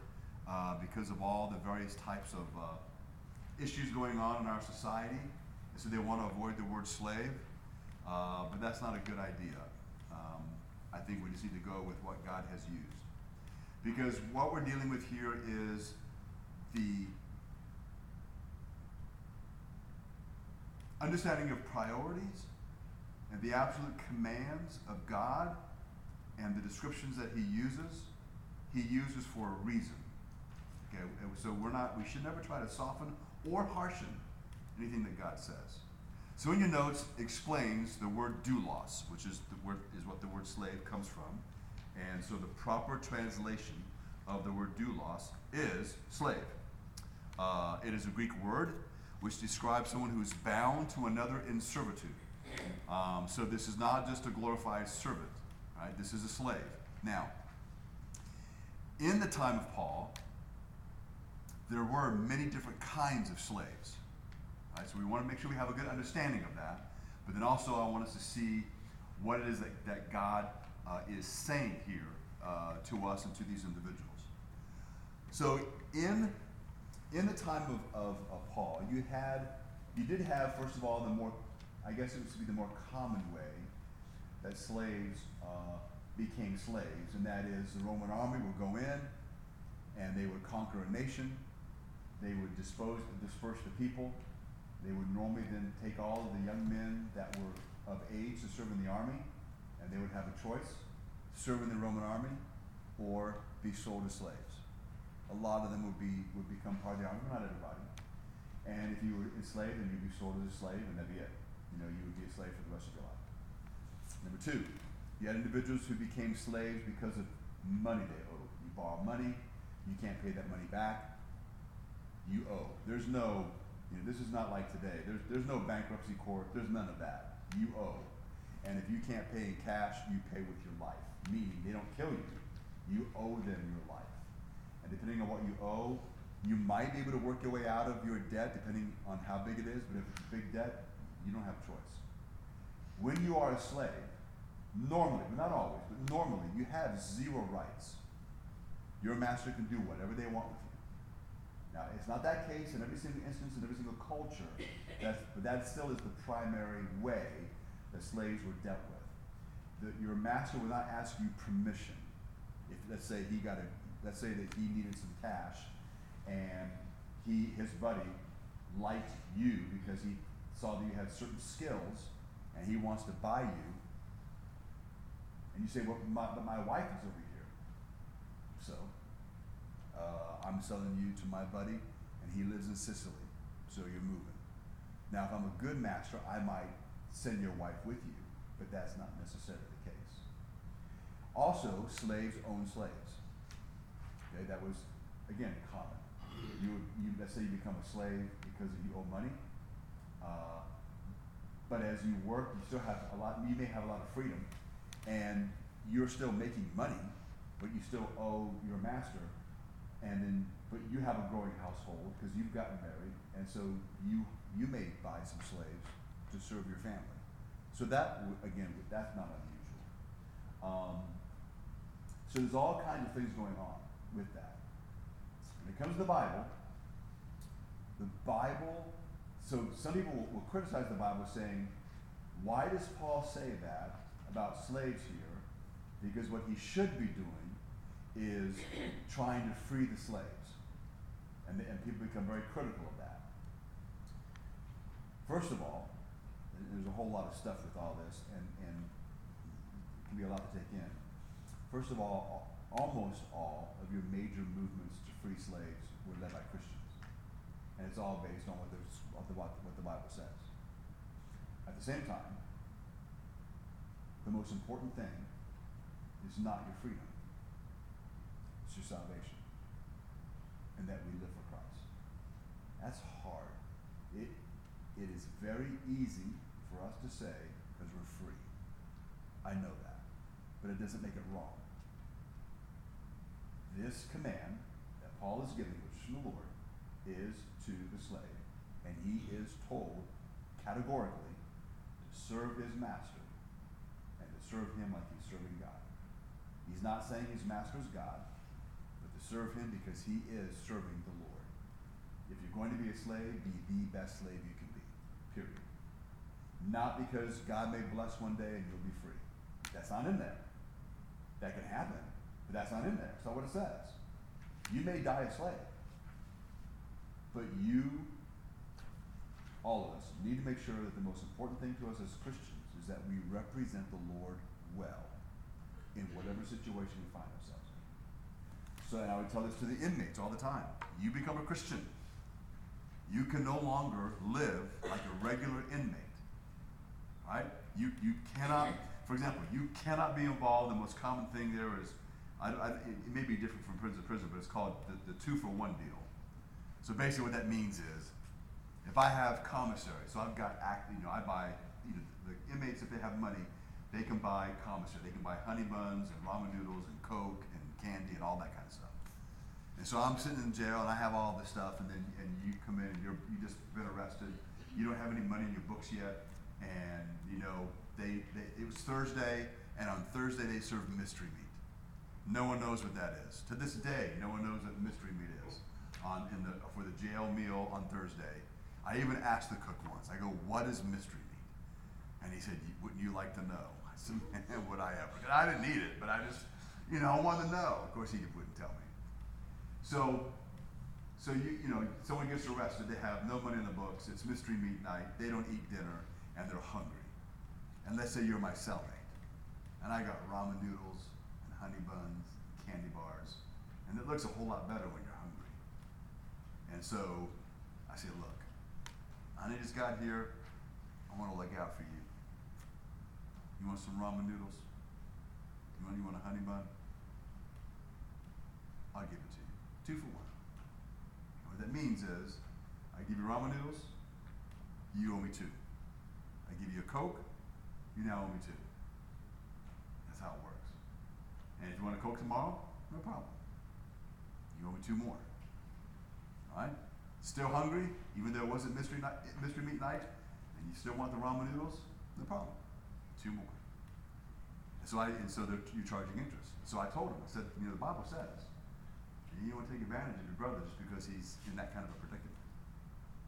uh, because of all the various types of uh, issues going on in our society. And so they want to avoid the word slave, but that's not a good idea. Um, I think we just need to go with what God has used. Because what we're dealing with here is the understanding of priorities and the absolute commands of God and the descriptions that He uses, He uses for a reason. Okay, so we're not, we should never try to soften or harshen anything that God says. So in your notes explains the word doulos, which is the word is what the word slave comes from. And so the proper translation of the word doulos is slave. Uh, it is a Greek word which describes someone who's bound to another in servitude. Um, so this is not just a glorified servant, right? This is a slave. Now, in the time of Paul, there were many different kinds of slaves. Right? So we want to make sure we have a good understanding of that. But then also, I want us to see what it is that, that God uh, is saying here uh, to us and to these individuals. So in in the time of, of, of, Paul, you had you did have first of all the more I guess it was to be the more common way that slaves uh, became slaves, and that is the Roman army would go in and they would conquer a nation they would dispose, disperse the people. They would normally then take all of the young men that were of age to serve in the army, and they would have a choice. serve in the Roman army or be sold as slaves. A lot of them would be would become part of the army, but not everybody. And if you were enslaved, then you'd be sold as a slave, and that'd be it. You know, you would be a slave for the rest of your life. Number two, you had individuals who became slaves because of money they owed. You borrow money, you can't pay that money back, you owe. There's no, you know, this is not like today. There's, there's no bankruptcy court, there's none of that. You owe. And if you can't pay in cash, you pay with your life. Meaning they don't kill you. You owe them your life. And depending on what you owe, you might be able to work your way out of your debt depending on how big it is, but if it's a big debt, you don't have a choice. When you are a slave, normally, but not always, but normally, you have zero rights. Your master can do whatever they want with you. Now, it's not that case in every single instance, in every single culture, that's, but that still is the primary way that slaves were dealt with. The, your master would not ask you permission. If let's say he got a, let's say that he needed some cash, and he his buddy liked you because he saw that you had certain skills, and he wants to buy you. And you say, well, my, but my wife is over here. So, uh, I'm selling you to my buddy, and he lives in Sicily, so you're moving. Now, if I'm a good master, I might send your wife with you, but that's not necessarily the case. Also, slaves own slaves. Okay, that was again common. You, you let's say you become a slave because you owe money, uh, but as you work, you still have a lot. You may have a lot of freedom, and you're still making money, but you still owe your master, and then but you have a growing household because you've gotten married, and so you you may buy some slaves to serve your family. So that, again, that's not unusual. Um, so there's all kinds of things going on with that. When it comes to the Bible, the Bible, so some people will, will criticize the Bible saying, why does Paul say that about slaves here? Because what he should be doing is [coughs] trying to free the slaves. And, and people become very critical of that. First of all, there's a whole lot of stuff with all this, and, and it can be a lot to take in. First of all, almost all of your major movements to free slaves were led by Christians. And it's all based on what, the, what the Bible says. At the same time, the most important thing is not your freedom, it's your salvation. And that we live for Christ. That's hard. It, it is very easy for us to say because we're free. I know that. But it doesn't make it wrong. This command that Paul is giving, which is from the Lord, is to the slave. And he is told categorically to serve his master and to serve him like he's serving God. He's not saying his master is God, but to serve him because he is serving the Lord. If you're going to be a slave, be the best slave you can be. Period. Not because God may bless one day and you'll be free. That's not in there. That can happen, but that's not in there. That's not what it says. You may die a slave, but you, all of us, need to make sure that the most important thing to us as Christians is that we represent the Lord well in whatever situation we find ourselves in. So, and I would tell this to the inmates all the time. You become a Christian. You can no longer live like a regular inmate right? You, you cannot, for example, you cannot be involved. The most common thing there is, I, I, it may be different from prison to prison, but it's called the, the two for one deal. So basically, what that means is, if I have commissary, so I've got act, you know, I buy you know, the inmates if they have money, they can buy commissary. They can buy honey buns and ramen noodles and coke and candy and all that kind of stuff. And so I'm sitting in jail and I have all this stuff, and then and you come in and you're you just been arrested. You don't have any money in your books yet and you know they, they it was Thursday, and on Thursday they served mystery meat. No one knows what that is. To this day, no one knows what mystery meat is on in the for the jail meal on Thursday. I even asked the cook once. I go, "What is mystery meat?" And he said, "Wouldn't you like to know?" [laughs] I said, "Man, would I ever?" I didn't need it, but I just, you know, I wanted to know. Of course, he wouldn't tell me. So so you you know, someone gets arrested, they have no money in the books, it's mystery meat night, they don't eat dinner, and they're hungry. And let's say you're my cellmate, and I got ramen noodles honey buns, candy bars, and it looks a whole lot better when you're hungry. And so I said, look, I just got here. I want to look out for you. You want some ramen noodles? You want, you want a honey bun? I'll give it to you. Two for one. And what that means is, I give you ramen noodles, you owe me two. I give you a Coke, you now owe me two. That's how it works. And if you want a Coke tomorrow, no problem. You owe me two more. All right? Still hungry, even though it wasn't mystery, night, mystery meat night, and you still want the ramen noodles, no problem. Two more. And so I, and so you're charging interest. So I told him, I said, you know, the Bible says, you don't want to take advantage of your brother just because he's in that kind of a predicament.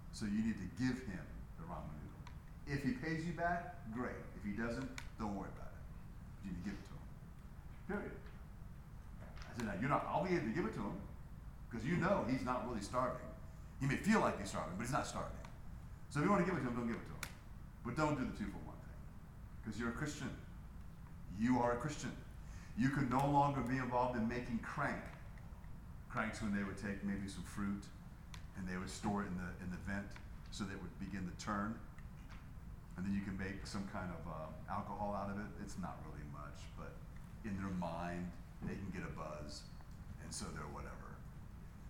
So you need to give him the ramen noodle. If he pays you back, great. If he doesn't, don't worry about it. You need to give it. Period. I said, now you're not obligated to give it to him because you know he's not really starving. He may feel like he's starving, but he's not starving. So if you want to give it to him, don't give it to him. But don't do the two for one thing. Because you're a Christian. You are a Christian. You could no longer be involved in making crank. Cranks when they would take maybe some fruit and they would store it in the, in the vent so that it would begin to turn. And then you can make some kind of uh, alcohol out of it. It's not really much, but in their mind, they can get a buzz. And so they're whatever.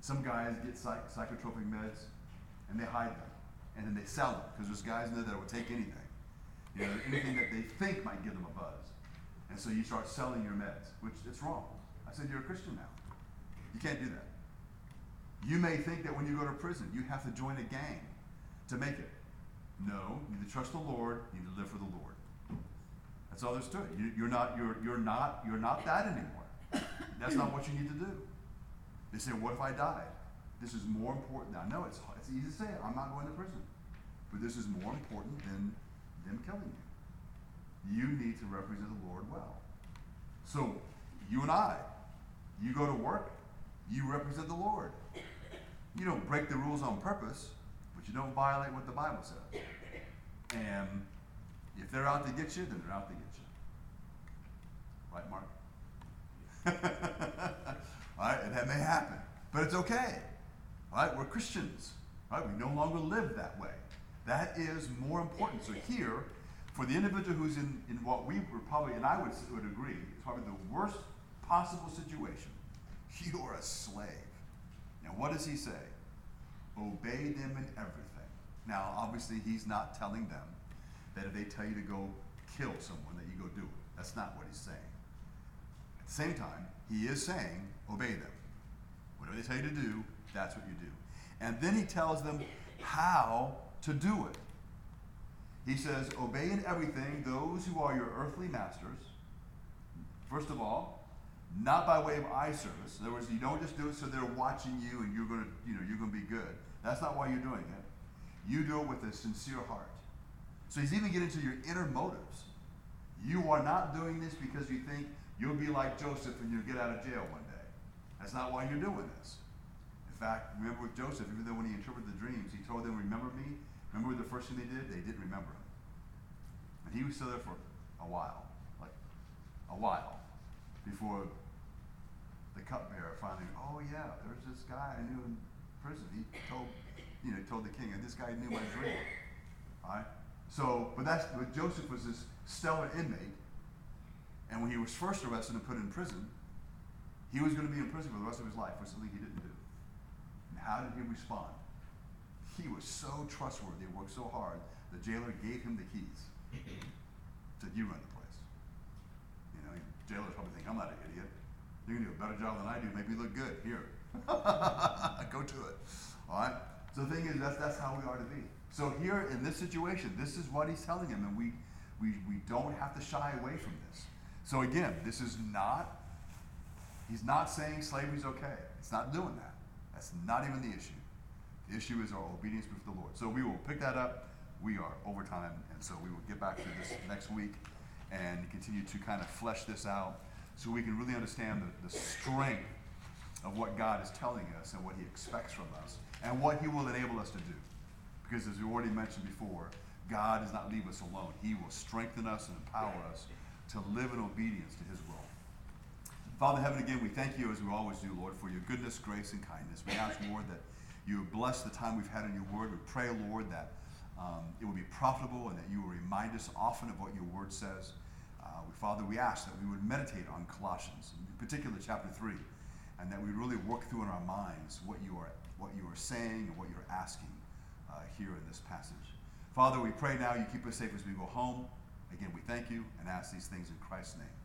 Some guys get psych- psychotropic meds and they hide them. And then they sell them because there's guys in there that will take anything. You know, anything that they think might give them a buzz. And so you start selling your meds, which it's wrong. I said, You're a Christian now. You can't do that. You may think that when you go to prison, you have to join a gang to make it. No, you need to trust the Lord, you need to live for the Lord. That's all there's to it. You, are not, you're, you're, not, you're not that anymore. That's not what you need to do. They say, what if I died? This is more important. I know it's, it's easy to say, I'm not going to prison. But this is more important than them killing you. You need to represent the Lord well. So, you and I, you go to work, you represent the Lord. You don't break the rules on purpose, but you don't violate what the Bible says. And if they're out to get you, then they're out to get you. Right, Mark? [laughs] Right? And that may happen. But it's okay. Right? We're Christians. Right? We no longer live that way. That is more important. So here, for the individual who's in, in what we were probably, and I would, would agree, it's probably the worst possible situation. [laughs] You're a slave. Now, what does he say? Obey them in everything. Now, obviously, he's not telling them that if they tell you to go kill someone, that you go do it. That's not what he's saying. Same time, he is saying, obey them. Whatever they tell you to do, that's what you do. And then he tells them how to do it. He says, Obey in everything those who are your earthly masters. First of all, not by way of eye service. In other words, you don't just do it so they're watching you and you're gonna, you know, you're gonna be good. That's not why you're doing it. You do it with a sincere heart. So he's even getting to your inner motives. You are not doing this because you think You'll be like Joseph when you'll get out of jail one day. That's not why you're doing this. In fact, remember with Joseph, even though when he interpreted the dreams, he told them, Remember me? Remember the first thing they did? They didn't remember him. And he was still there for a while. Like a while. Before the cupbearer finally, oh yeah, there's this guy I knew in prison. He told you know, told the king, and this guy knew my dream. Alright? So, but that's but Joseph was this stellar inmate and when he was first arrested and put in prison, he was going to be in prison for the rest of his life for something he didn't do. And how did he respond? He was so trustworthy, he worked so hard, the jailer gave him the keys. Said, You run the place. You know, jailers probably think, I'm not an idiot. You can do a better job than I do, make me look good. Here. [laughs] Go to it. All right? So the thing is, that's, that's how we are to be. So here in this situation, this is what he's telling him, and we, we, we don't have to shy away from this. So again, this is not, he's not saying slavery is okay. It's not doing that. That's not even the issue. The issue is our obedience before the Lord. So we will pick that up. We are over time, and so we will get back to this next week and continue to kind of flesh this out so we can really understand the, the strength of what God is telling us and what He expects from us and what He will enable us to do. Because as we already mentioned before, God does not leave us alone. He will strengthen us and empower us to live in obedience to his will. Father Heaven, again, we thank you as we always do, Lord, for your goodness, grace, and kindness. We ask, Lord, that you bless the time we've had in your word. We pray, Lord, that um, it will be profitable and that you will remind us often of what your word says. Uh, we, Father, we ask that we would meditate on Colossians, in particular chapter 3, and that we really work through in our minds what you are, what you are saying and what you're asking uh, here in this passage. Father, we pray now you keep us safe as we go home. Again, we thank you and ask these things in Christ's name.